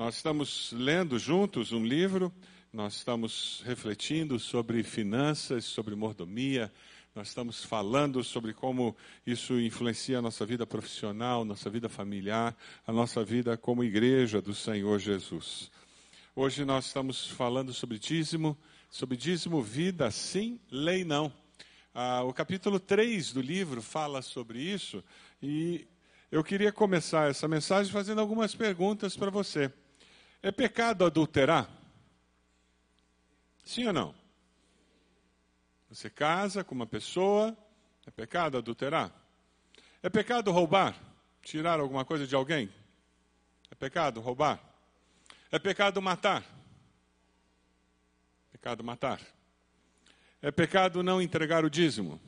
Nós estamos lendo juntos um livro, nós estamos refletindo sobre finanças, sobre mordomia, nós estamos falando sobre como isso influencia a nossa vida profissional, nossa vida familiar, a nossa vida como igreja do Senhor Jesus. Hoje nós estamos falando sobre dízimo, sobre dízimo, vida sim, lei não. Ah, o capítulo 3 do livro fala sobre isso e eu queria começar essa mensagem fazendo algumas perguntas para você. É pecado adulterar? Sim ou não? Você casa com uma pessoa, é pecado adulterar? É pecado roubar? Tirar alguma coisa de alguém? É pecado roubar? É pecado matar? Pecado matar. É pecado não entregar o dízimo?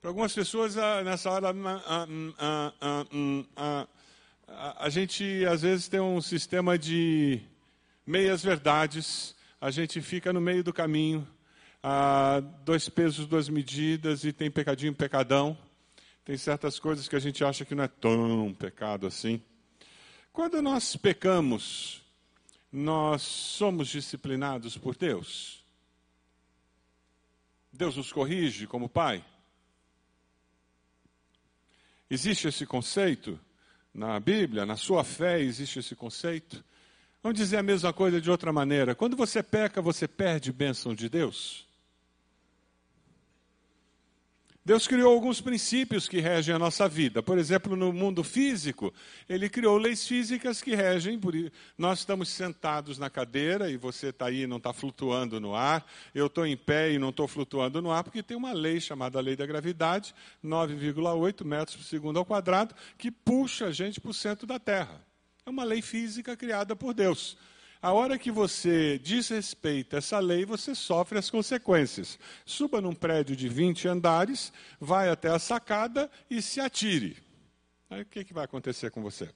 Para algumas pessoas, ah, nessa hora, a, a, a, a gente às vezes tem um sistema de meias verdades, a gente fica no meio do caminho, ah, dois pesos, duas medidas, e tem pecadinho, pecadão. Tem certas coisas que a gente acha que não é tão pecado assim. Quando nós pecamos, nós somos disciplinados por Deus. Deus nos corrige como Pai. Existe esse conceito na Bíblia, na sua fé existe esse conceito. Vamos dizer a mesma coisa de outra maneira. Quando você peca, você perde bênção de Deus? Deus criou alguns princípios que regem a nossa vida. Por exemplo, no mundo físico, Ele criou leis físicas que regem. Nós estamos sentados na cadeira e você está aí e não está flutuando no ar. Eu estou em pé e não estou flutuando no ar, porque tem uma lei chamada Lei da Gravidade, 9,8 metros por segundo ao quadrado, que puxa a gente para o centro da Terra. É uma lei física criada por Deus. A hora que você desrespeita essa lei, você sofre as consequências. Suba num prédio de 20 andares, vai até a sacada e se atire. Aí o que, que vai acontecer com você?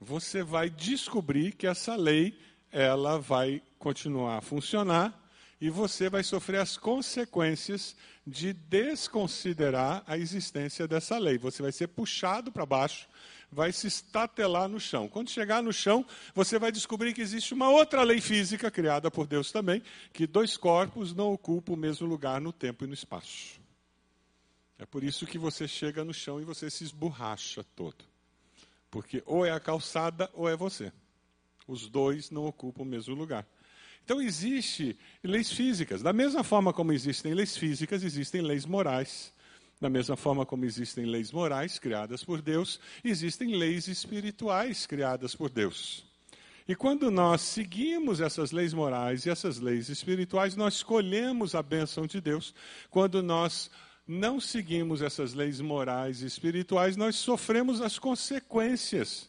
Você vai descobrir que essa lei ela vai continuar a funcionar e você vai sofrer as consequências de desconsiderar a existência dessa lei. Você vai ser puxado para baixo vai se estatelar no chão. Quando chegar no chão, você vai descobrir que existe uma outra lei física, criada por Deus também, que dois corpos não ocupam o mesmo lugar no tempo e no espaço. É por isso que você chega no chão e você se esborracha todo. Porque ou é a calçada ou é você. Os dois não ocupam o mesmo lugar. Então existe leis físicas. Da mesma forma como existem leis físicas, existem leis morais. Da mesma forma como existem leis morais criadas por Deus, existem leis espirituais criadas por Deus. E quando nós seguimos essas leis morais e essas leis espirituais, nós escolhemos a bênção de Deus. Quando nós não seguimos essas leis morais e espirituais, nós sofremos as consequências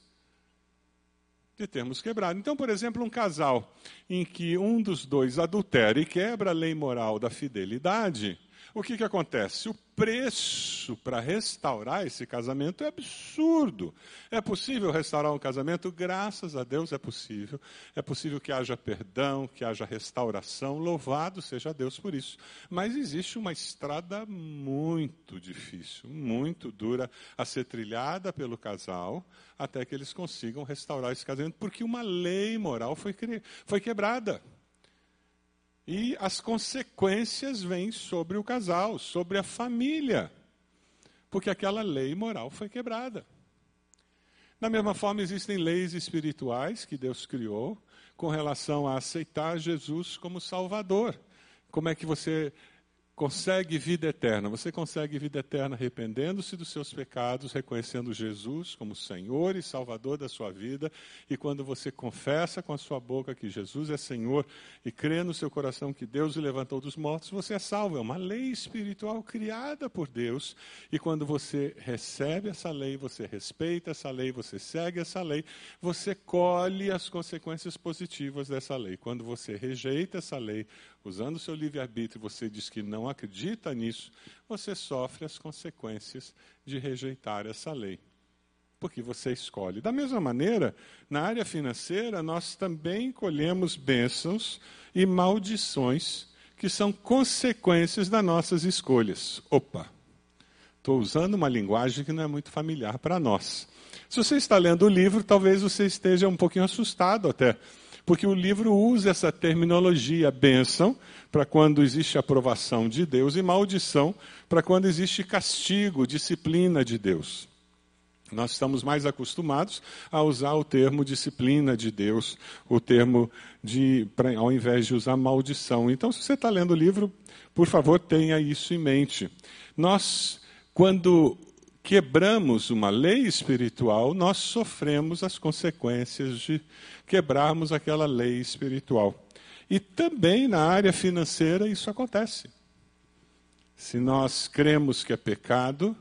de termos quebrado. Então, por exemplo, um casal em que um dos dois adultera e quebra a lei moral da fidelidade, o que, que acontece? O preço para restaurar esse casamento é absurdo. É possível restaurar um casamento? Graças a Deus é possível. É possível que haja perdão, que haja restauração. Louvado seja Deus por isso. Mas existe uma estrada muito difícil, muito dura a ser trilhada pelo casal até que eles consigam restaurar esse casamento, porque uma lei moral foi, foi quebrada. E as consequências vêm sobre o casal, sobre a família, porque aquela lei moral foi quebrada. Da mesma forma, existem leis espirituais que Deus criou com relação a aceitar Jesus como Salvador. Como é que você consegue vida eterna. Você consegue vida eterna arrependendo-se dos seus pecados, reconhecendo Jesus como Senhor e Salvador da sua vida. E quando você confessa com a sua boca que Jesus é Senhor e crê no seu coração que Deus o levantou dos mortos, você é salvo. É uma lei espiritual criada por Deus. E quando você recebe essa lei, você respeita essa lei, você segue essa lei, você colhe as consequências positivas dessa lei. Quando você rejeita essa lei, usando o seu livre-arbítrio, você diz que não acredita nisso, você sofre as consequências de rejeitar essa lei. Porque você escolhe. Da mesma maneira, na área financeira, nós também colhemos bênçãos e maldições que são consequências das nossas escolhas. Opa! Estou usando uma linguagem que não é muito familiar para nós. Se você está lendo o livro, talvez você esteja um pouquinho assustado até, porque o livro usa essa terminologia bênção para quando existe aprovação de Deus e maldição para quando existe castigo, disciplina de Deus. Nós estamos mais acostumados a usar o termo disciplina de Deus, o termo de, ao invés de usar maldição. Então, se você está lendo o livro, por favor, tenha isso em mente. Nós, quando quebramos uma lei espiritual, nós sofremos as consequências de quebrarmos aquela lei espiritual. E também na área financeira isso acontece. Se nós cremos que é pecado,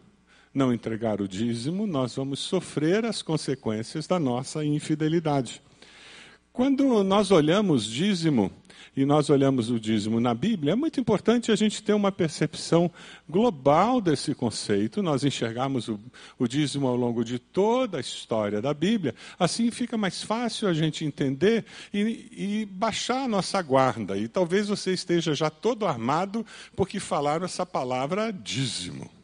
não entregar o dízimo, nós vamos sofrer as consequências da nossa infidelidade. Quando nós olhamos dízimo, e nós olhamos o dízimo na Bíblia, é muito importante a gente ter uma percepção global desse conceito, nós enxergarmos o, o dízimo ao longo de toda a história da Bíblia, assim fica mais fácil a gente entender e, e baixar a nossa guarda. E talvez você esteja já todo armado porque falaram essa palavra dízimo.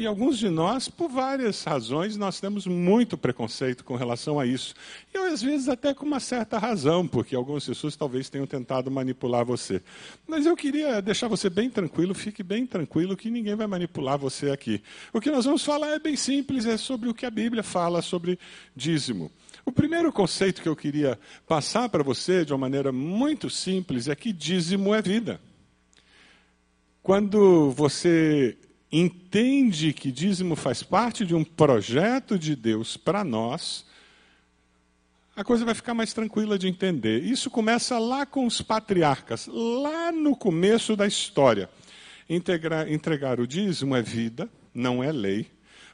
E alguns de nós, por várias razões, nós temos muito preconceito com relação a isso. E às vezes até com uma certa razão, porque algumas pessoas talvez tenham tentado manipular você. Mas eu queria deixar você bem tranquilo, fique bem tranquilo que ninguém vai manipular você aqui. O que nós vamos falar é bem simples, é sobre o que a Bíblia fala sobre dízimo. O primeiro conceito que eu queria passar para você de uma maneira muito simples é que dízimo é vida. Quando você entende que dízimo faz parte de um projeto de Deus para nós, a coisa vai ficar mais tranquila de entender. Isso começa lá com os patriarcas, lá no começo da história. Integrar, entregar o dízimo é vida, não é lei.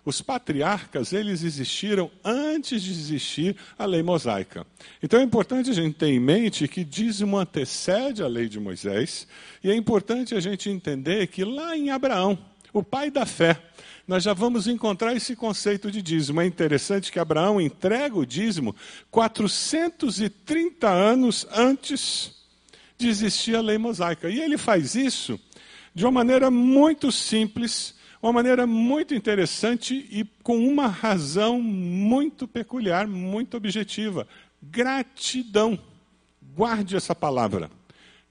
Os patriarcas, eles existiram antes de existir a lei mosaica. Então é importante a gente ter em mente que dízimo antecede a lei de Moisés, e é importante a gente entender que lá em Abraão, o pai da fé. Nós já vamos encontrar esse conceito de dízimo. É interessante que Abraão entrega o dízimo 430 anos antes de existir a lei mosaica. E ele faz isso de uma maneira muito simples, uma maneira muito interessante e com uma razão muito peculiar, muito objetiva: gratidão. Guarde essa palavra.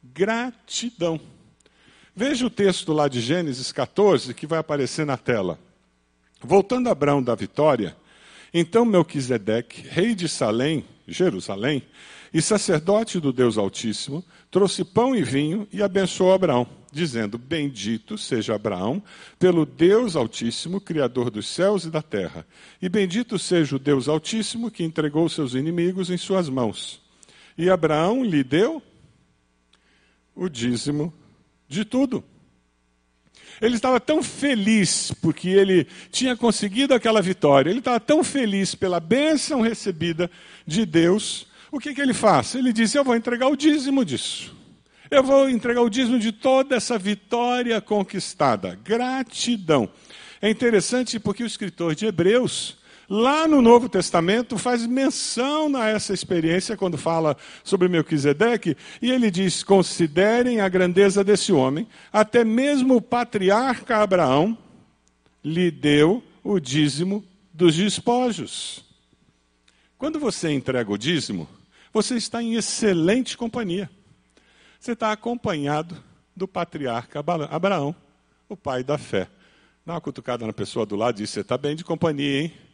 Gratidão. Veja o texto lá de Gênesis 14 que vai aparecer na tela. Voltando a Abraão da vitória, então Melquisedeque, rei de Salém, Jerusalém, e sacerdote do Deus Altíssimo, trouxe pão e vinho e abençoou Abraão, dizendo: Bendito seja Abraão pelo Deus Altíssimo, Criador dos céus e da terra, e bendito seja o Deus Altíssimo que entregou seus inimigos em suas mãos. E Abraão lhe deu o dízimo de tudo. Ele estava tão feliz porque ele tinha conseguido aquela vitória, ele estava tão feliz pela bênção recebida de Deus. O que, que ele faz? Ele diz: Eu vou entregar o dízimo disso. Eu vou entregar o dízimo de toda essa vitória conquistada. Gratidão. É interessante porque o escritor de Hebreus Lá no Novo Testamento faz menção a essa experiência quando fala sobre Melquisedeque, e ele diz: considerem a grandeza desse homem, até mesmo o patriarca Abraão lhe deu o dízimo dos despojos. Quando você entrega o dízimo, você está em excelente companhia. Você está acompanhado do patriarca Abraão, o pai da fé. Dá uma cutucada na pessoa do lado e diz: Você está bem de companhia, hein?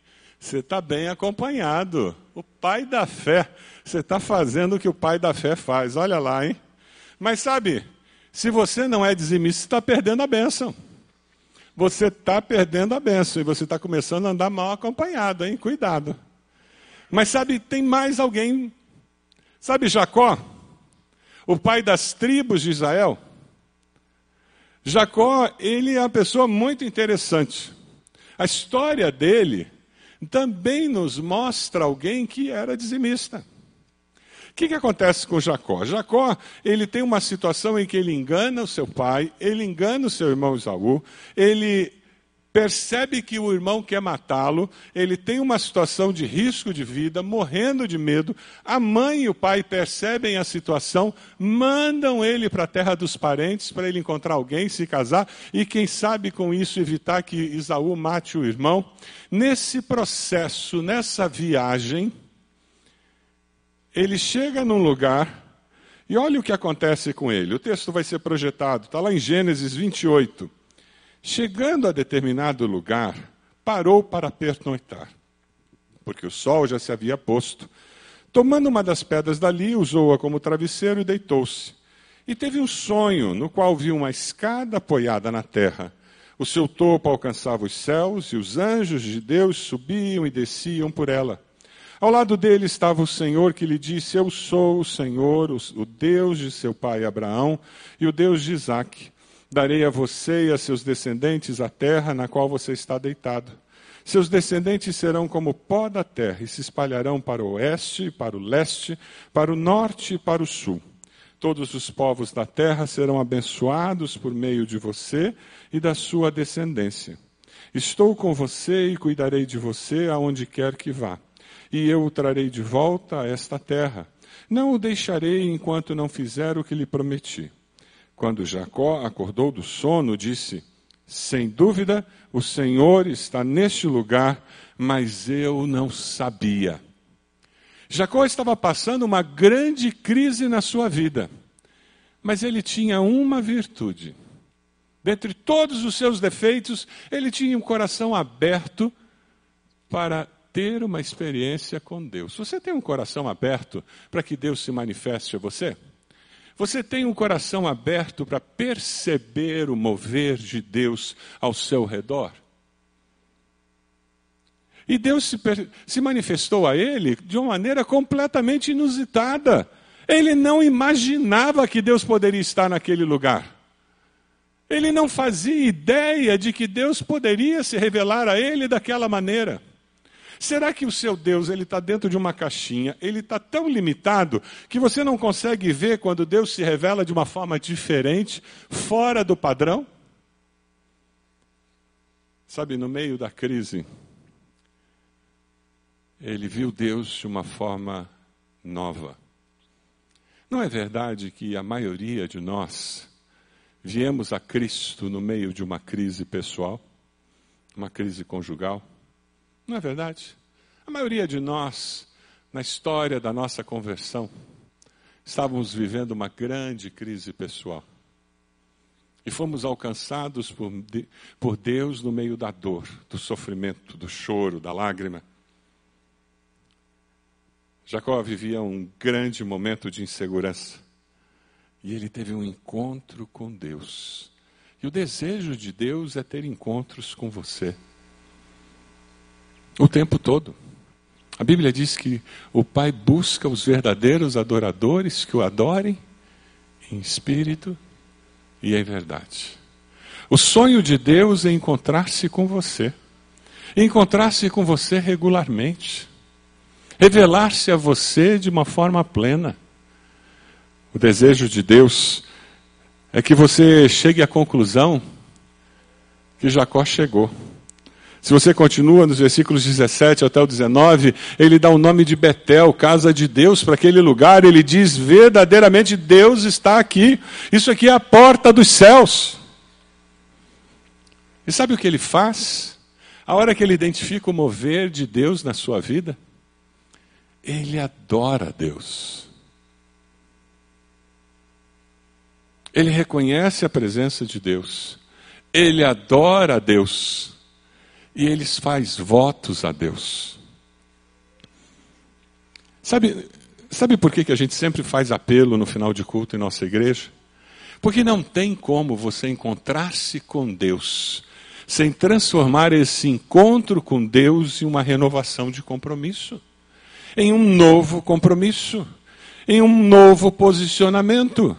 Você está bem acompanhado. O pai da fé. Você está fazendo o que o pai da fé faz. Olha lá, hein? Mas sabe, se você não é dizimista, você está perdendo a bênção. Você está perdendo a bênção e você está começando a andar mal acompanhado, hein? Cuidado. Mas sabe, tem mais alguém. Sabe Jacó? O pai das tribos de Israel? Jacó, ele é uma pessoa muito interessante. A história dele também nos mostra alguém que era dizimista. O que, que acontece com Jacó? Jacó, ele tem uma situação em que ele engana o seu pai, ele engana o seu irmão Isaú, ele percebe que o irmão quer matá-lo, ele tem uma situação de risco de vida, morrendo de medo. A mãe e o pai percebem a situação, mandam ele para a terra dos parentes para ele encontrar alguém, se casar e, quem sabe, com isso evitar que Isaú mate o irmão. Nesse processo, nessa viagem, ele chega num lugar e olha o que acontece com ele. O texto vai ser projetado, está lá em Gênesis 28. Chegando a determinado lugar, parou para pernoitar, porque o sol já se havia posto. Tomando uma das pedras dali, usou-a como travesseiro e deitou-se. E teve um sonho, no qual viu uma escada apoiada na terra. O seu topo alcançava os céus, e os anjos de Deus subiam e desciam por ela. Ao lado dele estava o Senhor que lhe disse: Eu sou o Senhor, o Deus de seu pai Abraão e o Deus de Isaque. Darei a você e a seus descendentes a terra na qual você está deitado. Seus descendentes serão como pó da terra e se espalharão para o oeste, para o leste, para o norte e para o sul. Todos os povos da terra serão abençoados por meio de você e da sua descendência. Estou com você e cuidarei de você aonde quer que vá. E eu o trarei de volta a esta terra. Não o deixarei enquanto não fizer o que lhe prometi. Quando Jacó acordou do sono, disse: Sem dúvida, o Senhor está neste lugar, mas eu não sabia. Jacó estava passando uma grande crise na sua vida, mas ele tinha uma virtude. Dentre todos os seus defeitos, ele tinha um coração aberto para ter uma experiência com Deus. Você tem um coração aberto para que Deus se manifeste a você? Você tem um coração aberto para perceber o mover de Deus ao seu redor? E Deus se, se, manifestou a ele de uma maneira completamente inusitada. Ele não imaginava que Deus poderia estar naquele lugar. Ele não fazia ideia de que Deus poderia se revelar a ele daquela maneira. Será que o seu Deus ele está dentro de uma caixinha? Ele está tão limitado que você não consegue ver quando Deus se revela de uma forma diferente, fora do padrão? Sabe, no meio da crise, ele viu Deus de uma forma nova. Não é verdade que a maioria de nós viemos a Cristo no meio de uma crise pessoal, uma crise conjugal? Não é verdade? A maioria de nós, na história da nossa conversão, estávamos vivendo uma grande crise pessoal. E fomos alcançados por, por Deus no meio da dor, do sofrimento, do choro, da lágrima. Jacó vivia um grande momento de insegurança. E ele teve um encontro com Deus. E o desejo de Deus é ter encontros com você. O tempo todo. A Bíblia diz que o Pai busca os verdadeiros adoradores que o adorem em espírito e em verdade. O sonho de Deus é encontrar-se com você, encontrar-se com você regularmente, revelar-se a você de uma forma plena. O desejo de Deus é que você chegue à conclusão que Jacó chegou. Se você continua nos versículos 17 até o 19, ele dá o nome de Betel, casa de Deus, para aquele lugar. Ele diz: verdadeiramente Deus está aqui. Isso aqui é a porta dos céus. E sabe o que ele faz? A hora que ele identifica o mover de Deus na sua vida, ele adora Deus. Ele reconhece a presença de Deus. Ele adora Deus e eles faz votos a Deus. Sabe, sabe por que, que a gente sempre faz apelo no final de culto em nossa igreja? Porque não tem como você encontrar-se com Deus sem transformar esse encontro com Deus em uma renovação de compromisso, em um novo compromisso, em um novo posicionamento.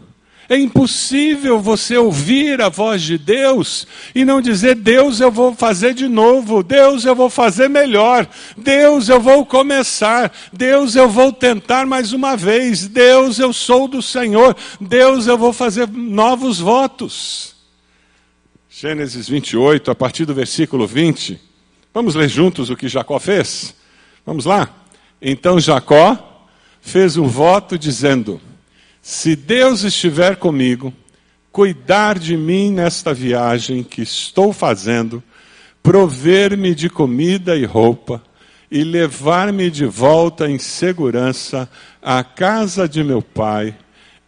É impossível você ouvir a voz de Deus e não dizer: Deus, eu vou fazer de novo, Deus, eu vou fazer melhor, Deus, eu vou começar, Deus, eu vou tentar mais uma vez, Deus, eu sou do Senhor, Deus, eu vou fazer novos votos. Gênesis 28, a partir do versículo 20. Vamos ler juntos o que Jacó fez? Vamos lá? Então Jacó fez um voto dizendo: Se Deus estiver comigo, cuidar de mim nesta viagem que estou fazendo, prover-me de comida e roupa, e levar-me de volta em segurança à casa de meu pai,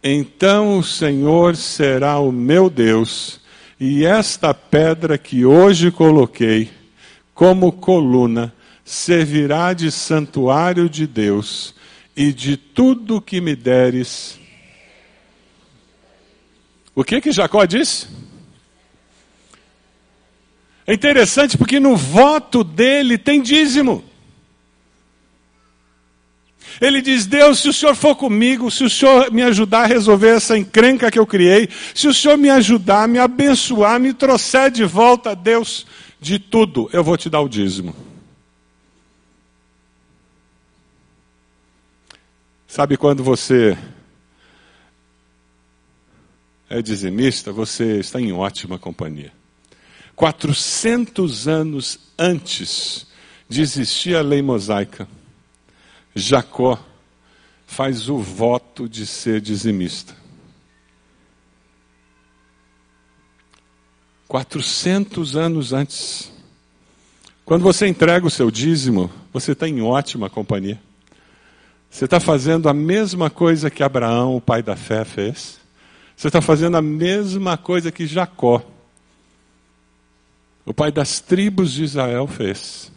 então o Senhor será o meu Deus, e esta pedra que hoje coloquei como coluna servirá de santuário de Deus, e de tudo que me deres. O que que Jacó disse? É interessante porque no voto dele tem dízimo. Ele diz: Deus, se o Senhor for comigo, se o Senhor me ajudar a resolver essa encrenca que eu criei, se o Senhor me ajudar, me abençoar, me trouxer de volta, Deus, de tudo, eu vou te dar o dízimo. Sabe quando você é dizimista, você está em ótima companhia. 400 anos antes de existir a lei mosaica, Jacó faz o voto de ser dizimista. 400 anos antes. Quando você entrega o seu dízimo, você está em ótima companhia. Você está fazendo a mesma coisa que Abraão, o pai da fé, fez. Você está fazendo a mesma coisa que Jacó, o pai das tribos de Israel, fez.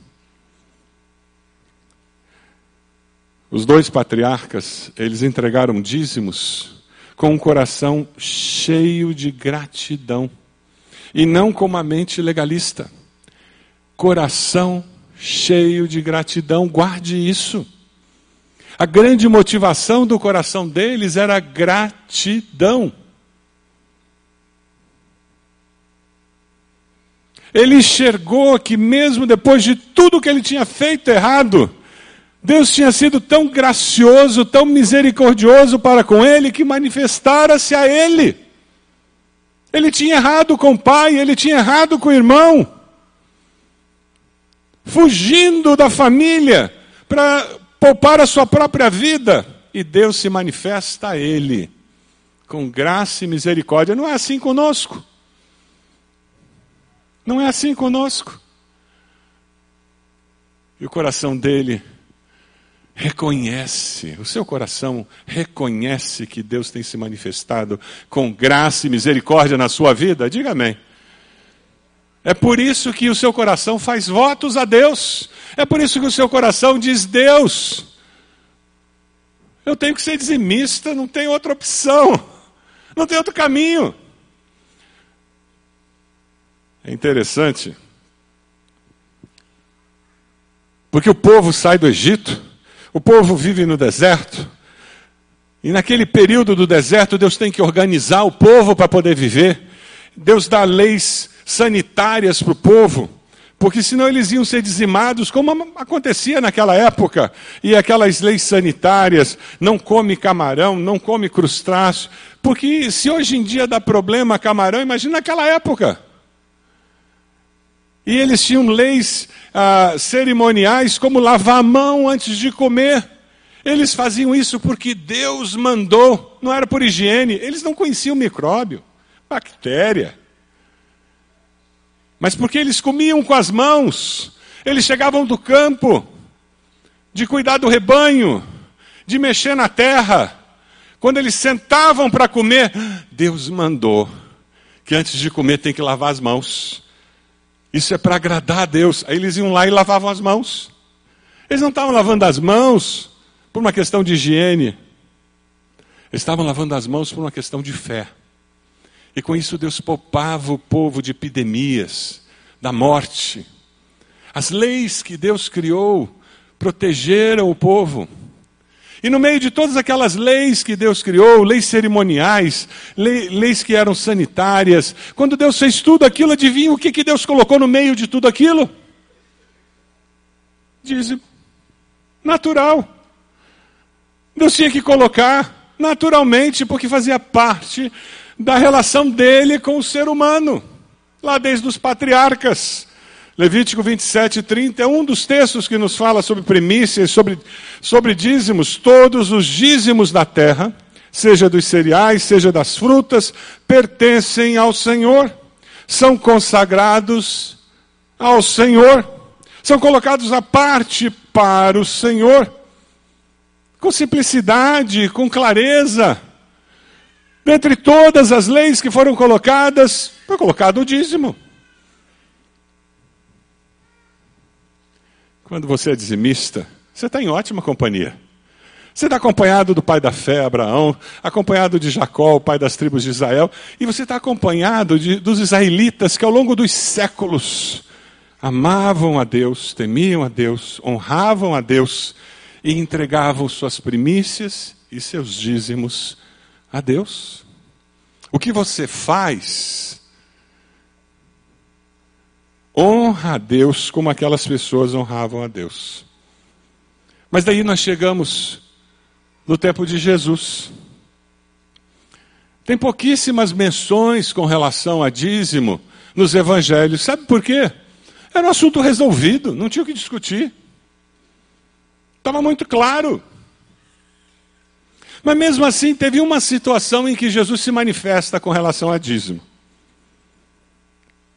Os dois patriarcas, eles entregaram dízimos com um coração cheio de gratidão e não com uma mente legalista. Coração cheio de gratidão, guarde isso. A grande motivação do coração deles era gratidão. Ele enxergou que, mesmo depois de tudo que ele tinha feito errado, Deus tinha sido tão gracioso, tão misericordioso para com ele, que manifestara-se a ele. Ele tinha errado com o pai, ele tinha errado com o irmão, fugindo da família para poupar a sua própria vida, e Deus se manifesta a ele com graça e misericórdia. Não é assim conosco. Não é assim conosco. E o coração dele reconhece, o seu coração reconhece que Deus tem se manifestado com graça e misericórdia na sua vida? Diga amém. É por isso que o seu coração faz votos a Deus. É por isso que o seu coração diz: Deus, eu tenho que ser dizimista, não tem outra opção, não tem outro caminho. É interessante, porque o povo sai do Egito o povo vive no deserto. E naquele período do deserto, Deus tem que organizar o povo para poder viver. Deus dá leis sanitárias para o povo, porque senão eles iam ser dizimados, como acontecia naquela época. E aquelas leis sanitárias, não come camarão, não come crustáceo. Porque se hoje em dia dá problema camarão, imagina naquela época. E eles tinham leis ah, cerimoniais como lavar a mão antes de comer. Eles faziam isso porque Deus mandou, não era por higiene. Eles não conheciam micróbio, bactéria. Mas porque eles comiam com as mãos, eles chegavam do campo, de cuidar do rebanho, de mexer na terra. Quando eles sentavam para comer, Deus mandou que antes de comer tem que lavar as mãos. Isso é para agradar a Deus. Aí eles iam lá e lavavam as mãos. Eles não estavam lavando as mãos por uma questão de higiene. Eles estavam lavando as mãos por uma questão de fé. E com isso Deus poupava o povo de epidemias, da morte. As leis que Deus criou protegeram o povo. E no meio de todas aquelas leis que Deus criou, leis cerimoniais, leis que eram sanitárias, quando Deus fez tudo aquilo, adivinha o que, que Deus colocou no meio de tudo aquilo? Dízimo. Natural. Deus tinha que colocar naturalmente, porque fazia parte da relação dele com o ser humano. lá desde os patriarcas. Levítico 27, 30 é um dos textos que nos fala sobre primícias, sobre, sobre dízimos. Todos os dízimos da terra, seja dos cereais, seja das frutas, pertencem ao Senhor, são consagrados ao Senhor, são colocados à parte para o Senhor, com simplicidade, com clareza. Dentre todas as leis que foram colocadas, foi colocado o dízimo. Quando você é dizimista, você está em ótima companhia. Você está acompanhado do pai da fé, Abraão, acompanhado de Jacó, o pai das tribos de Israel, e você está acompanhado de, dos israelitas que ao longo dos séculos amavam a Deus, temiam a Deus, honravam a Deus e entregavam suas primícias e seus dízimos a Deus. O que você faz honra a Deus como aquelas pessoas honravam a Deus. Mas daí nós chegamos no tempo de Jesus. Tem pouquíssimas menções com relação a dízimo nos evangelhos. Sabe por quê? Era um assunto resolvido, não tinha o que discutir. Estava muito claro. Mas mesmo assim, teve uma situação em que Jesus se manifesta com relação a dízimo.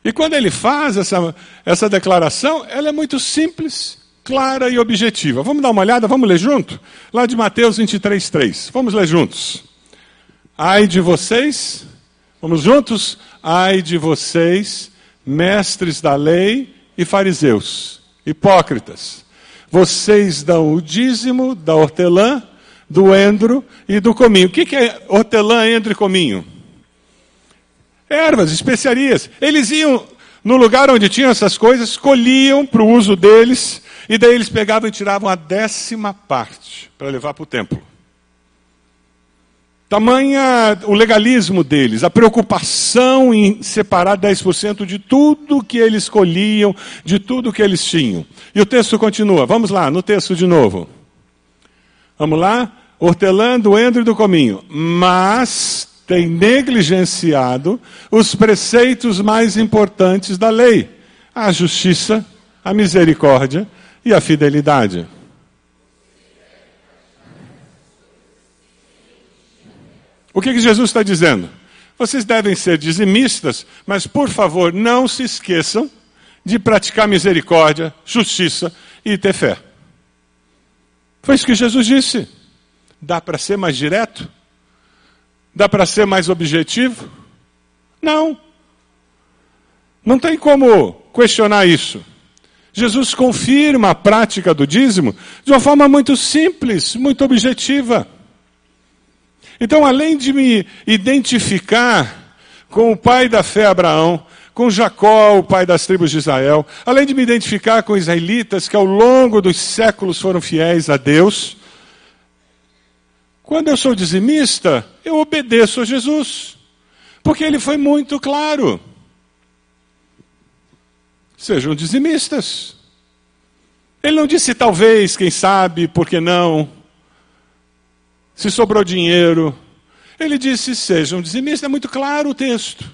E quando ele faz essa, essa declaração, ela é muito simples, clara e objetiva. Vamos dar uma olhada? Vamos ler junto? Lá de Mateus 23, 3. Vamos ler juntos. Ai de vocês, vamos juntos? Ai de vocês, mestres da lei e fariseus, hipócritas. Vocês dão o dízimo da hortelã, do endro e do cominho. O que é hortelã, endro e cominho? Ervas, especiarias. Eles iam no lugar onde tinham essas coisas, colhiam para o uso deles, e daí eles pegavam e tiravam a décima parte para levar para o templo. Tamanha o legalismo deles, a preocupação em separar 10% de tudo que eles colhiam, de tudo que eles tinham. E o texto continua, vamos lá, no texto de novo. Vamos lá? Hortelã, do endro e do cominho. Mas tem negligenciado os preceitos mais importantes da lei: a justiça, a misericórdia e a fidelidade. O que, que Jesus está dizendo? Vocês devem ser dizimistas, mas por favor não se esqueçam de praticar misericórdia, justiça e ter fé. Foi isso que Jesus disse. Dá para ser mais direto? Dá para ser mais objetivo? Não. Não tem como questionar isso. Jesus confirma a prática do dízimo de uma forma muito simples, muito objetiva. Então, além de me identificar com o pai da fé Abraão, com Jacó, o pai das tribos de Israel, além de me identificar com israelitas que ao longo dos séculos foram fiéis a Deus, quando eu sou dizimista, eu obedeço a Jesus. Porque ele foi muito claro. Sejam dizimistas. Ele não disse talvez, quem sabe, por que não? Se sobrou dinheiro. Ele disse: sejam dizimistas. É muito claro o texto.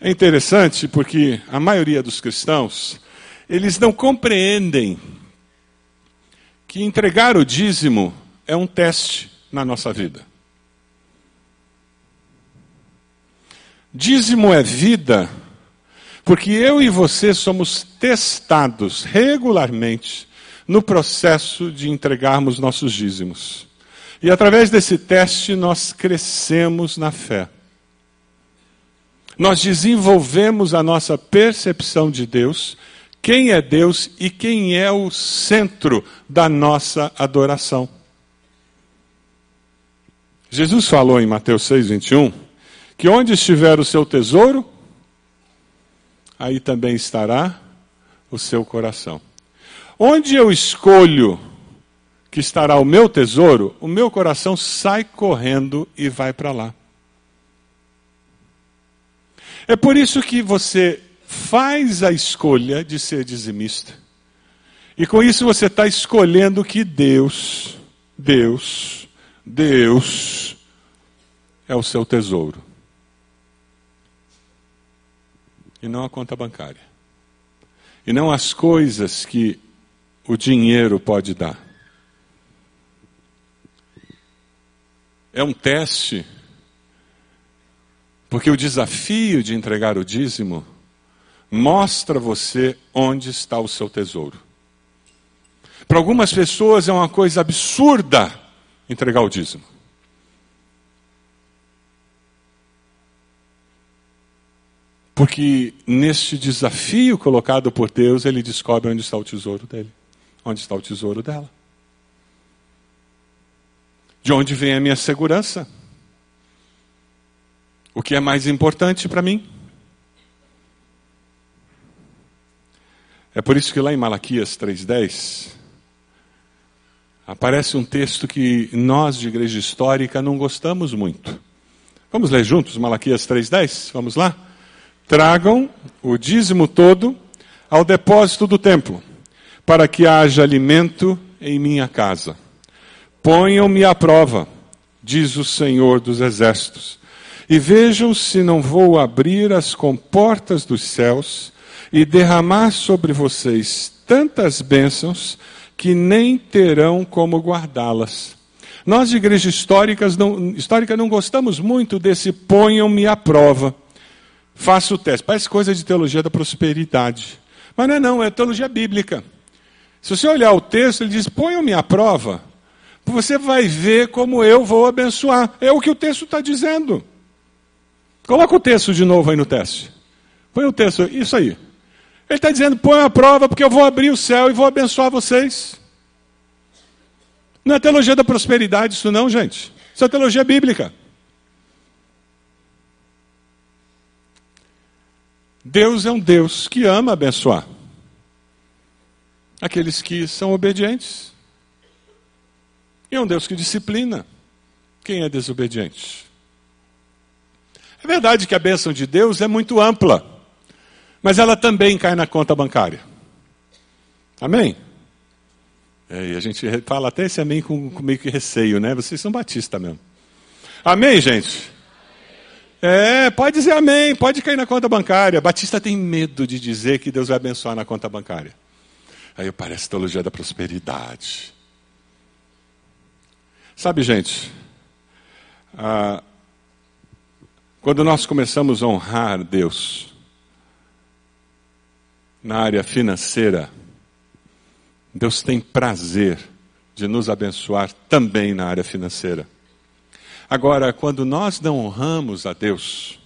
É interessante porque a maioria dos cristãos, eles não compreendem que entregar o dízimo é um teste na nossa vida. Dízimo é vida, porque eu e você somos testados regularmente no processo de entregarmos nossos dízimos. E através desse teste nós crescemos na fé. Nós desenvolvemos a nossa percepção de Deus quem é Deus e quem é o centro da nossa adoração. Jesus falou em Mateus 6, 21, que onde estiver o seu tesouro, aí também estará o seu coração. Onde eu escolho que estará o meu tesouro, o meu coração sai correndo e vai para lá. É por isso que você faz a escolha de ser dizimista. E com isso você está escolhendo que Deus, Deus, Deus é o seu tesouro. e não a conta bancária. E não as coisas que o dinheiro pode dar. É um teste, porque o desafio de entregar o dízimo mostra você onde está o seu tesouro. Para algumas pessoas é uma coisa absurda entregar o dízimo. Porque neste desafio colocado por Deus, ele descobre onde está o tesouro dele, onde está o tesouro dela. De onde vem a minha segurança? O que é mais importante para mim? É por isso que lá em Malaquias 3,10 aparece um texto que nós de igreja histórica não gostamos muito. Vamos ler juntos Malaquias 3,10? Vamos lá? Tragam o dízimo todo ao depósito do templo, para que haja alimento em minha casa. Ponham-me à prova, diz o Senhor dos Exércitos, e vejam se não vou abrir as comportas dos céus e derramar sobre vocês tantas bênçãos que nem terão como guardá-las. Nós de igreja históricas não, histórica não gostamos muito desse ponham-me à prova. Faça o teste. Parece coisa de teologia da prosperidade. Mas não é não, é teologia bíblica. Se você olhar o texto, ele diz, ponham-me à prova você vai ver como eu vou abençoar. É o que o texto está dizendo. Coloca o texto de novo aí no teste. Põe o texto, isso aí. Ele está dizendo: põe a prova, porque eu vou abrir o céu e vou abençoar vocês. Não é teologia da prosperidade, isso não, gente. Isso é teologia bíblica. Deus é um Deus que ama abençoar aqueles que são obedientes. E é um Deus que disciplina quem é desobediente. É verdade que a bênção de Deus é muito ampla, mas ela também cai na conta bancária. Amém? É, e a gente fala até esse amém com, com meio que receio, né? Vocês são batistas mesmo. Amém, gente? É, pode dizer amém, pode cair na conta bancária. Batista tem medo de dizer que Deus vai abençoar na conta bancária. Aí parece teologia da prosperidade. Sabe, gente, ah, quando nós começamos a honrar Deus na área financeira, Deus tem prazer de nos abençoar também na área financeira. Agora, quando nós não honramos a Deus,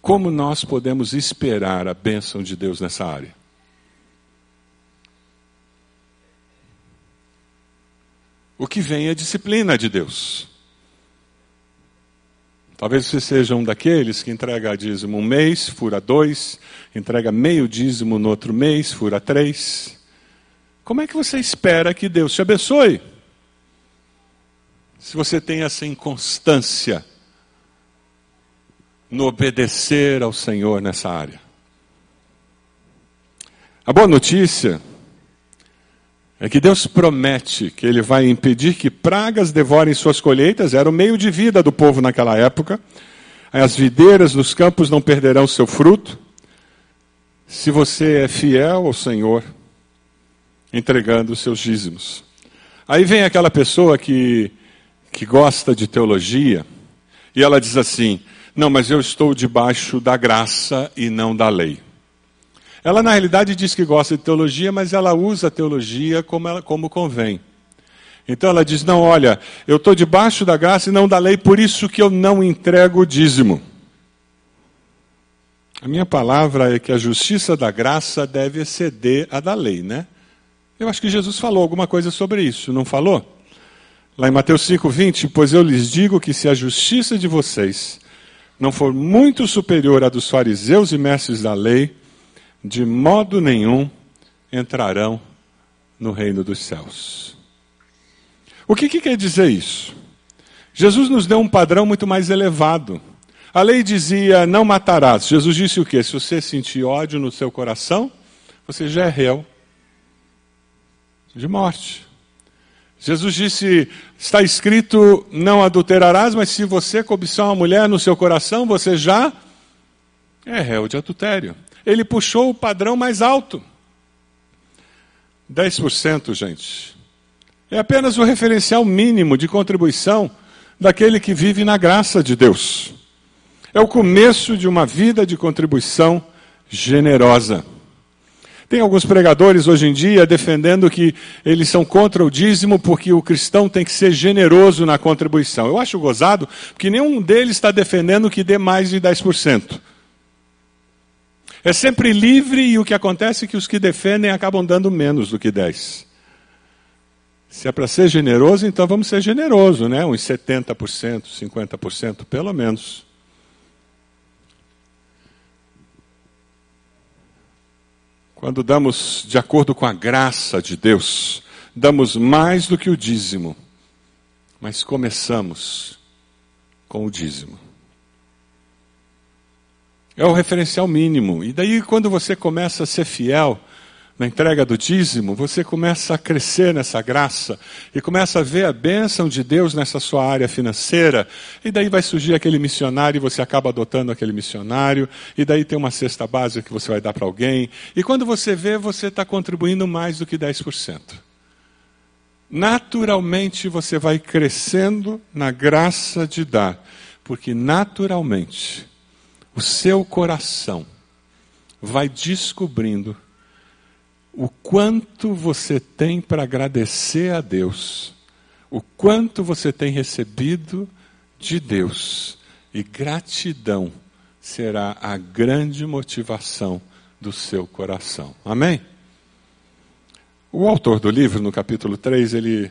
como nós podemos esperar a bênção de Deus nessa área? o que vem é disciplina de Deus. Talvez você seja um daqueles que entrega dízimo um mês, fura dois, entrega meio dízimo no outro mês, fura três. Como é que você espera que Deus te abençoe? Se você tem essa inconstância no obedecer ao Senhor nessa área. A boa notícia é que Deus promete que Ele vai impedir que pragas devorem suas colheitas, era o meio de vida do povo naquela época. As videiras dos campos não perderão seu fruto. Se você é fiel ao Senhor, entregando os seus dízimos. Aí vem aquela pessoa que, que gosta de teologia, e ela diz assim: Não, mas eu estou debaixo da graça e não da lei. Ela, na realidade, diz que gosta de teologia, mas ela usa a teologia como, ela, como convém. Então ela diz: Não, olha, eu estou debaixo da graça e não da lei, por isso que eu não entrego o dízimo. A minha palavra é que a justiça da graça deve exceder a da lei, né? Eu acho que Jesus falou alguma coisa sobre isso, não falou? Lá em Mateus 5,20, pois eu lhes digo que se a justiça de vocês não for muito superior à dos fariseus e mestres da lei, de modo nenhum entrarão no reino dos céus. O que, que quer dizer isso? Jesus nos deu um padrão muito mais elevado. A lei dizia: não matarás. Jesus disse o quê? Se você sentir ódio no seu coração, você já é réu de morte. Jesus disse: está escrito, não adulterarás, mas se você cobiçar uma mulher no seu coração, você já é réu de adultério. Ele puxou o padrão mais alto. 10%, gente. É apenas o referencial mínimo de contribuição daquele que vive na graça de Deus. É o começo de uma vida de contribuição generosa. Tem alguns pregadores hoje em dia defendendo que eles são contra o dízimo porque o cristão tem que ser generoso na contribuição. Eu acho gozado porque nenhum deles está defendendo que dê mais de 10%. É sempre livre e o que acontece é que os que defendem acabam dando menos do que 10%. Se é para ser generoso, então vamos ser generoso, né? Uns 70%, 50%, pelo menos. Quando damos de acordo com a graça de Deus, damos mais do que o dízimo, mas começamos com o dízimo. É o referencial mínimo. E daí, quando você começa a ser fiel, na entrega do dízimo, você começa a crescer nessa graça e começa a ver a bênção de Deus nessa sua área financeira. E daí vai surgir aquele missionário e você acaba adotando aquele missionário. E daí tem uma cesta básica que você vai dar para alguém. E quando você vê, você está contribuindo mais do que 10%. Naturalmente você vai crescendo na graça de dar, porque naturalmente o seu coração vai descobrindo o quanto você tem para agradecer a Deus, o quanto você tem recebido de Deus. E gratidão será a grande motivação do seu coração. Amém? O autor do livro, no capítulo 3, ele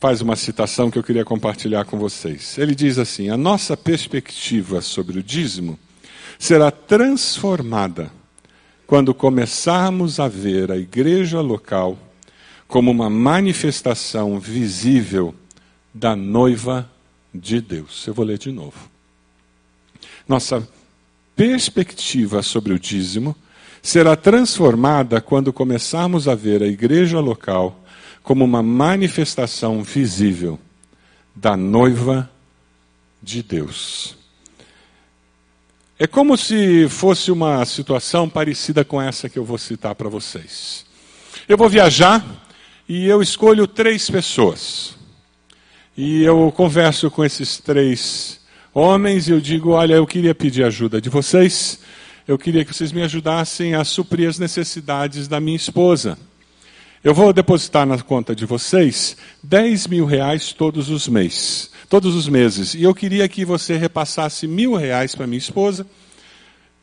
faz uma citação que eu queria compartilhar com vocês. Ele diz assim: A nossa perspectiva sobre o dízimo será transformada quando começarmos a ver a igreja local como uma manifestação visível da noiva de Deus. Eu vou ler de novo. Nossa perspectiva sobre o dízimo será transformada quando começarmos a ver a igreja local como uma manifestação visível da noiva de Deus. É como se fosse uma situação parecida com essa que eu vou citar para vocês. Eu vou viajar e eu escolho três pessoas. E eu converso com esses três homens e eu digo: Olha, eu queria pedir ajuda de vocês. Eu queria que vocês me ajudassem a suprir as necessidades da minha esposa. Eu vou depositar na conta de vocês 10 mil reais todos os meses. Todos os meses. E eu queria que você repassasse mil reais para minha esposa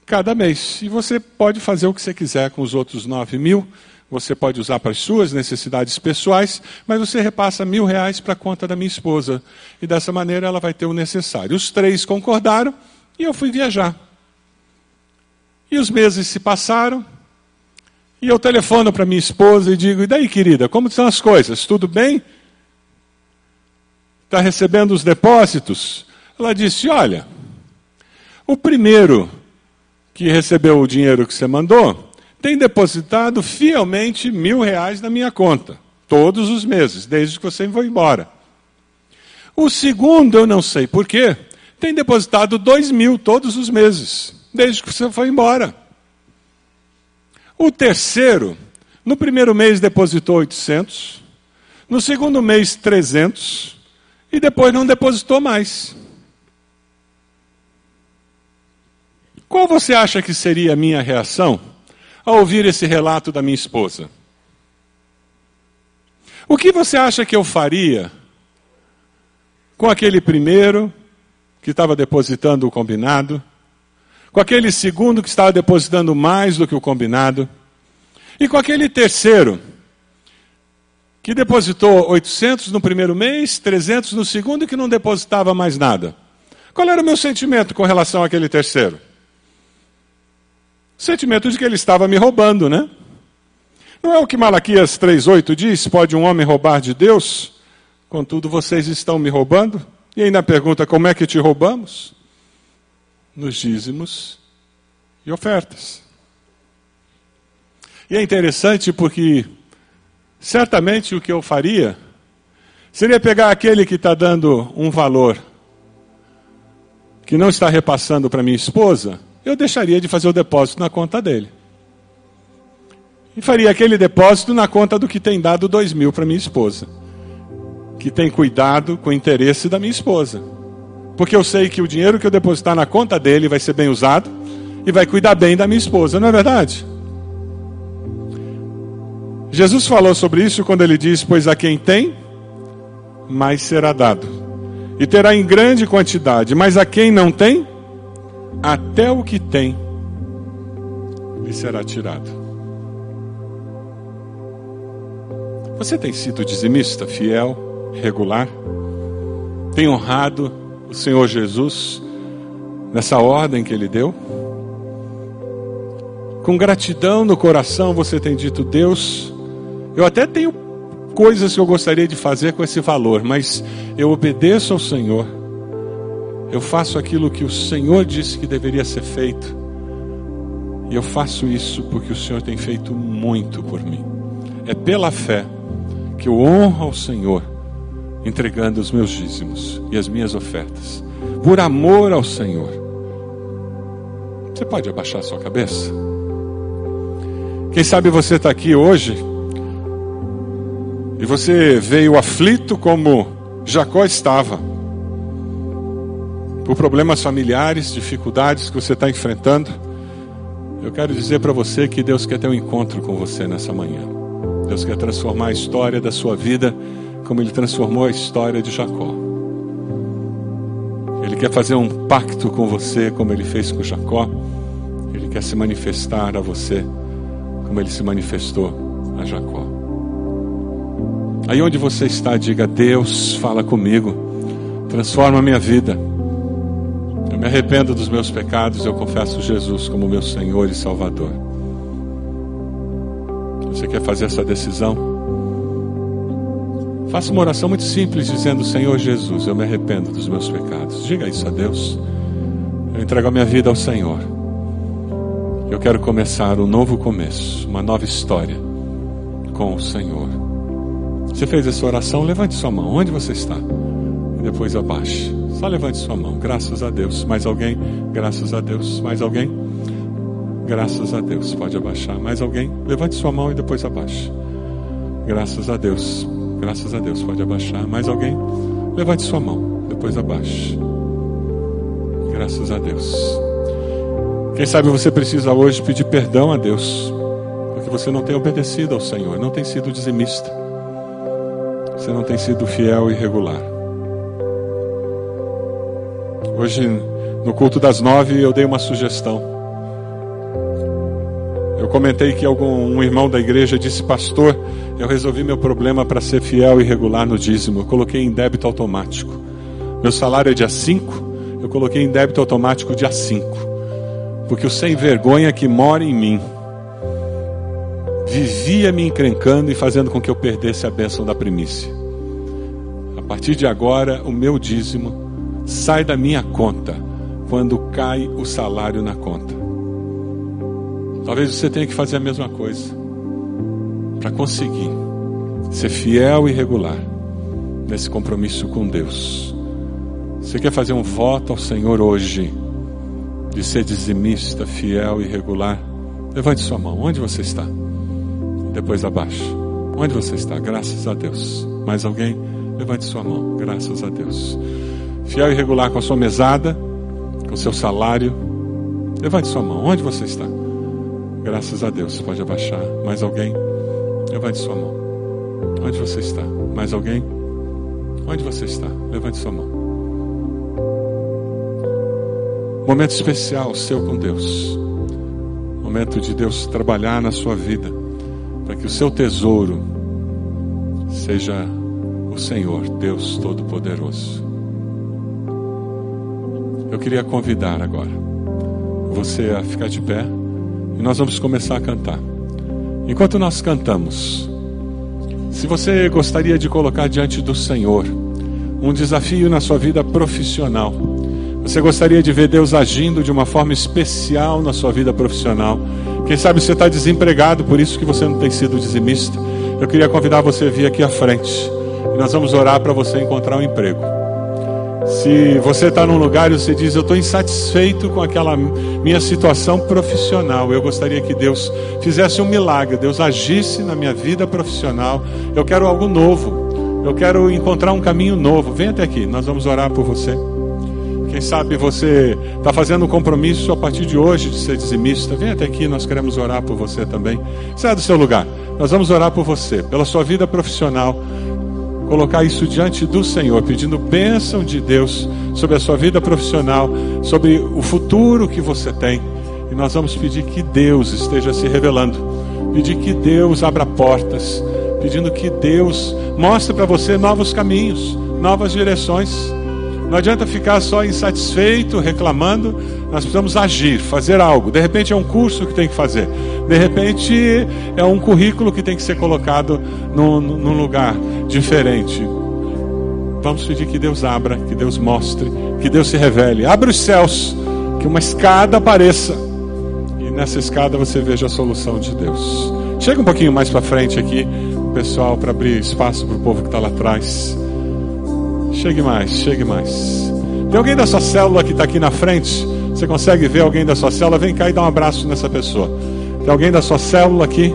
cada mês. E você pode fazer o que você quiser com os outros 9 mil. Você pode usar para as suas necessidades pessoais, mas você repassa mil reais para a conta da minha esposa. E dessa maneira ela vai ter o necessário. Os três concordaram e eu fui viajar. E os meses se passaram, e eu telefono para minha esposa e digo: E daí, querida, como estão as coisas? Tudo bem? Está recebendo os depósitos? Ela disse: Olha, o primeiro que recebeu o dinheiro que você mandou tem depositado fielmente mil reais na minha conta, todos os meses, desde que você foi embora. O segundo, eu não sei porquê, tem depositado dois mil todos os meses, desde que você foi embora. O terceiro, no primeiro mês depositou 800, no segundo mês 300 e depois não depositou mais. Qual você acha que seria a minha reação ao ouvir esse relato da minha esposa? O que você acha que eu faria com aquele primeiro que estava depositando o combinado? Com aquele segundo que estava depositando mais do que o combinado, e com aquele terceiro que depositou 800 no primeiro mês, 300 no segundo e que não depositava mais nada. Qual era o meu sentimento com relação àquele terceiro? Sentimento de que ele estava me roubando, né? Não é o que Malaquias 3,8 diz? Pode um homem roubar de Deus? Contudo, vocês estão me roubando? E ainda pergunta: como é que te roubamos? Nos dízimos e ofertas. E é interessante porque certamente o que eu faria seria pegar aquele que está dando um valor que não está repassando para minha esposa eu deixaria de fazer o depósito na conta dele. E faria aquele depósito na conta do que tem dado dois mil para minha esposa. Que tem cuidado com o interesse da minha esposa. Porque eu sei que o dinheiro que eu depositar na conta dele vai ser bem usado e vai cuidar bem da minha esposa, não é verdade? Jesus falou sobre isso quando ele diz: Pois a quem tem, mais será dado, e terá em grande quantidade, mas a quem não tem, até o que tem lhe será tirado. Você tem sido dizimista, fiel, regular? Tem honrado o Senhor Jesus nessa ordem que Ele deu? Com gratidão no coração você tem dito, Deus, eu até tenho coisas que eu gostaria de fazer com esse valor, mas eu obedeço ao Senhor. Eu faço aquilo que o Senhor disse que deveria ser feito. E eu faço isso porque o Senhor tem feito muito por mim. É pela fé que eu honro ao Senhor entregando os meus dízimos e as minhas ofertas, por amor ao Senhor. Você pode abaixar sua cabeça? Quem sabe você está aqui hoje e você veio aflito como Jacó estava, por problemas familiares, dificuldades que você está enfrentando. Eu quero dizer para você que Deus quer ter um encontro com você nessa manhã. Deus quer transformar a história da sua vida como ele transformou a história de Jacó. Ele quer fazer um pacto com você, como ele fez com Jacó. Ele quer se manifestar a você, como ele se manifestou a Jacó. Aí onde você está, diga: Deus, fala comigo, transforma a minha vida. Eu me arrependo dos meus pecados, eu confesso Jesus como meu Senhor e Salvador. Você quer fazer essa decisão? Faça uma oração muito simples dizendo: Senhor Jesus, eu me arrependo dos meus pecados. Diga isso a Deus. Eu entrego a minha vida ao Senhor. Eu quero começar um novo começo, uma nova história com o Senhor. Você fez essa oração? Levante sua mão. Onde você está? E depois abaixe. Só levante sua mão. Graças a Deus. Mais alguém? Graças a Deus. Mais alguém? Graças a Deus. Pode abaixar. Mais alguém? Levante sua mão e depois abaixe. Graças a Deus. Graças a Deus. Pode abaixar. Mais alguém? Levante sua mão. Depois abaixe. Graças a Deus. Quem sabe você precisa hoje pedir perdão a Deus. Porque você não tem obedecido ao Senhor. Não tem sido dizimista. Você não tem sido fiel e regular. Hoje, no culto das nove, eu dei uma sugestão. Eu comentei que algum um irmão da igreja disse, pastor, eu resolvi meu problema para ser fiel e regular no dízimo. Eu coloquei em débito automático. Meu salário é dia 5, eu coloquei em débito automático dia 5. Porque o sem vergonha que mora em mim vivia me encrencando e fazendo com que eu perdesse a bênção da primícia. A partir de agora, o meu dízimo sai da minha conta quando cai o salário na conta. Talvez você tenha que fazer a mesma coisa para conseguir ser fiel e regular nesse compromisso com Deus. Você quer fazer um voto ao Senhor hoje de ser dizimista, fiel e regular? Levante sua mão. Onde você está? Depois abaixo. Onde você está? Graças a Deus. Mais alguém? Levante sua mão. Graças a Deus. Fiel e regular com a sua mesada, com o seu salário. Levante sua mão. Onde você está? Graças a Deus. Pode abaixar. Mais alguém? Levante sua mão. Onde você está? Mais alguém? Onde você está? Levante sua mão. Momento especial seu com Deus. Momento de Deus trabalhar na sua vida. Para que o seu tesouro seja o Senhor, Deus Todo-Poderoso. Eu queria convidar agora você a ficar de pé. E nós vamos começar a cantar. Enquanto nós cantamos, se você gostaria de colocar diante do Senhor um desafio na sua vida profissional, você gostaria de ver Deus agindo de uma forma especial na sua vida profissional. Quem sabe você está desempregado, por isso que você não tem sido dizimista. Eu queria convidar você a vir aqui à frente. E nós vamos orar para você encontrar um emprego. Se você está num lugar e você diz, eu estou insatisfeito com aquela minha situação profissional, eu gostaria que Deus fizesse um milagre, Deus agisse na minha vida profissional. Eu quero algo novo, eu quero encontrar um caminho novo. Vem até aqui, nós vamos orar por você. Quem sabe você está fazendo um compromisso a partir de hoje de ser dizimista. Vem até aqui, nós queremos orar por você também. Saia do seu lugar. Nós vamos orar por você, pela sua vida profissional. Colocar isso diante do Senhor, pedindo bênção de Deus sobre a sua vida profissional, sobre o futuro que você tem. E nós vamos pedir que Deus esteja se revelando, pedir que Deus abra portas, pedindo que Deus mostre para você novos caminhos, novas direções. Não adianta ficar só insatisfeito, reclamando. Nós precisamos agir, fazer algo. De repente é um curso que tem que fazer. De repente é um currículo que tem que ser colocado num, num lugar diferente. Vamos pedir que Deus abra, que Deus mostre, que Deus se revele. Abra os céus, que uma escada apareça. E nessa escada você veja a solução de Deus. Chega um pouquinho mais para frente aqui, pessoal, para abrir espaço para o povo que está lá atrás. Chegue mais, chegue mais. Tem alguém da sua célula que está aqui na frente? Você consegue ver alguém da sua célula? Vem cá e dá um abraço nessa pessoa. Tem alguém da sua célula aqui?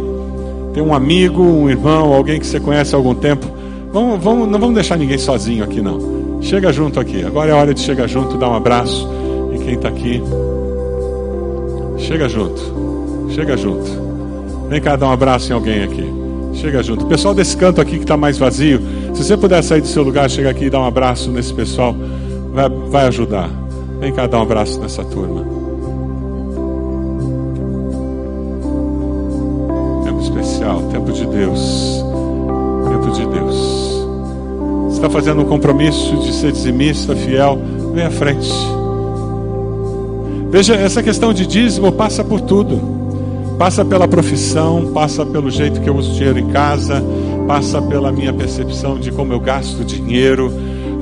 Tem um amigo, um irmão, alguém que você conhece há algum tempo? Vamos, vamos, não vamos deixar ninguém sozinho aqui, não. Chega junto aqui. Agora é hora de chegar junto, dar um abraço. E quem está aqui, chega junto. Chega junto. Vem cá dar um abraço em alguém aqui. Chega junto. O pessoal desse canto aqui que está mais vazio, se você puder sair do seu lugar, chegar aqui e dar um abraço nesse pessoal, vai, vai ajudar. Vem cá dar um abraço nessa turma. Tempo especial, tempo de Deus. Tempo de Deus. Você está fazendo um compromisso de ser dizimista, fiel, vem à frente. Veja, essa questão de dízimo passa por tudo. Passa pela profissão, passa pelo jeito que eu uso dinheiro em casa, passa pela minha percepção de como eu gasto dinheiro.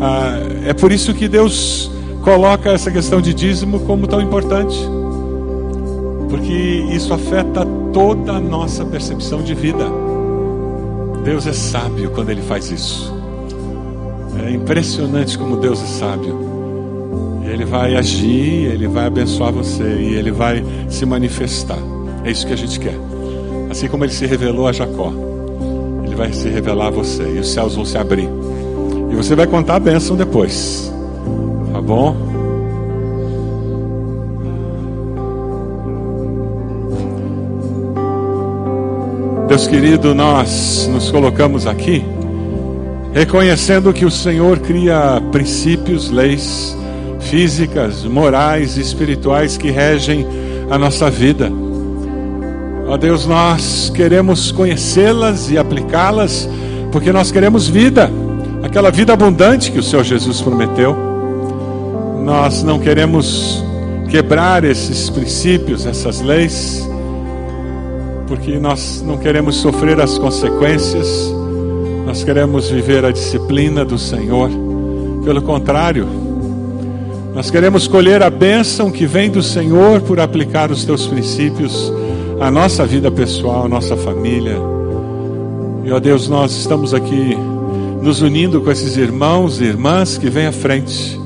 Ah, é por isso que Deus coloca essa questão de dízimo como tão importante, porque isso afeta toda a nossa percepção de vida. Deus é sábio quando Ele faz isso. É impressionante como Deus é sábio. Ele vai agir, Ele vai abençoar você e Ele vai se manifestar. É isso que a gente quer. Assim como ele se revelou a Jacó, ele vai se revelar a você e os céus vão se abrir. E você vai contar a bênção depois. Tá bom? Deus querido, nós nos colocamos aqui reconhecendo que o Senhor cria princípios, leis físicas, morais e espirituais que regem a nossa vida. Ó Deus, nós queremos conhecê-las e aplicá-las, porque nós queremos vida, aquela vida abundante que o Senhor Jesus prometeu. Nós não queremos quebrar esses princípios, essas leis, porque nós não queremos sofrer as consequências, nós queremos viver a disciplina do Senhor. Pelo contrário, nós queremos colher a bênção que vem do Senhor por aplicar os teus princípios a nossa vida pessoal, a nossa família. E ó Deus, nós estamos aqui nos unindo com esses irmãos e irmãs que vêm à frente.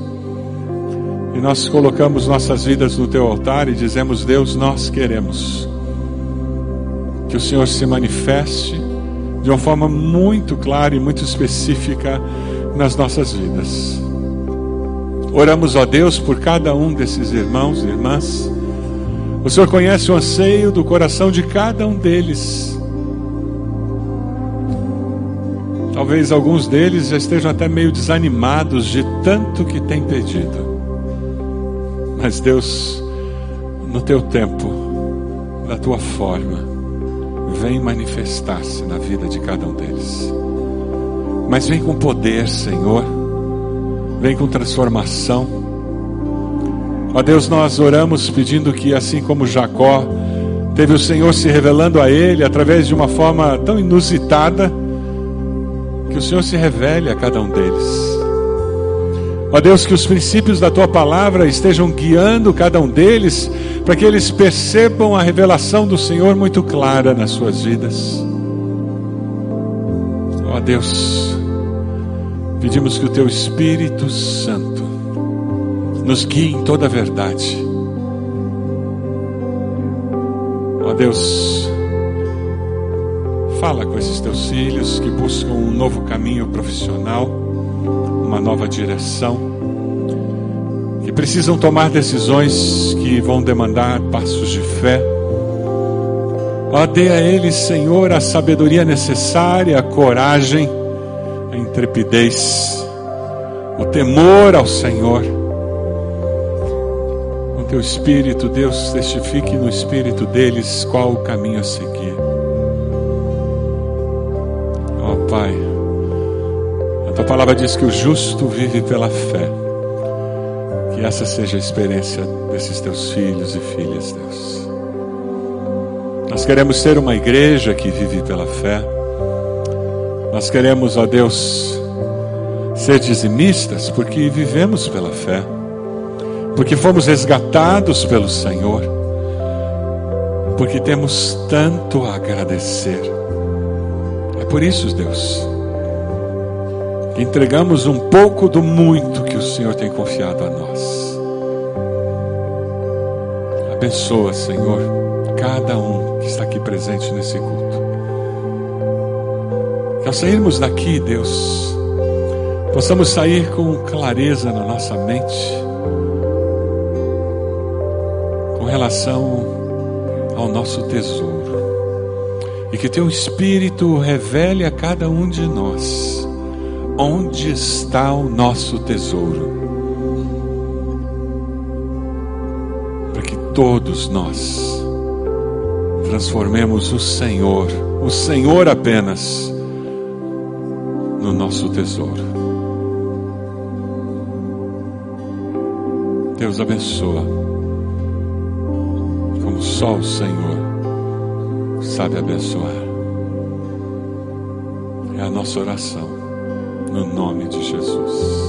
E nós colocamos nossas vidas no teu altar e dizemos: Deus, nós queremos que o Senhor se manifeste de uma forma muito clara e muito específica nas nossas vidas. Oramos, ó Deus, por cada um desses irmãos e irmãs o Senhor conhece o anseio do coração de cada um deles. Talvez alguns deles já estejam até meio desanimados de tanto que tem pedido. Mas Deus, no teu tempo, da tua forma, vem manifestar-se na vida de cada um deles. Mas vem com poder, Senhor. Vem com transformação Ó Deus, nós oramos pedindo que, assim como Jacó, teve o Senhor se revelando a ele através de uma forma tão inusitada, que o Senhor se revele a cada um deles. Ó Deus, que os princípios da tua palavra estejam guiando cada um deles, para que eles percebam a revelação do Senhor muito clara nas suas vidas. Ó Deus, pedimos que o teu Espírito Santo nos guie em toda a verdade. Ó Deus, fala com esses teus filhos que buscam um novo caminho profissional, uma nova direção, que precisam tomar decisões que vão demandar passos de fé. Ó, dê a eles, Senhor, a sabedoria necessária, a coragem, a intrepidez, o temor ao Senhor. Teu Espírito, Deus, testifique no Espírito deles qual o caminho a seguir. Ó Pai, a tua palavra diz que o justo vive pela fé. Que essa seja a experiência desses teus filhos e filhas, Deus. Nós queremos ser uma igreja que vive pela fé. Nós queremos, ó Deus, ser dizimistas porque vivemos pela fé, porque fomos resgatados pelo Senhor, porque temos tanto a agradecer. É por isso, Deus, que entregamos um pouco do muito que o Senhor tem confiado a nós. Abençoa, Senhor, cada um que está aqui presente nesse culto. Que ao sairmos daqui, Deus, possamos sair com clareza na nossa mente relação ao nosso tesouro. E que teu Espírito revele a cada um de nós onde está o nosso tesouro. Para que todos nós transformemos o Senhor, o Senhor apenas, no nosso tesouro. Deus abençoa, só o Senhor sabe abençoar. É a nossa oração, no nome de Jesus.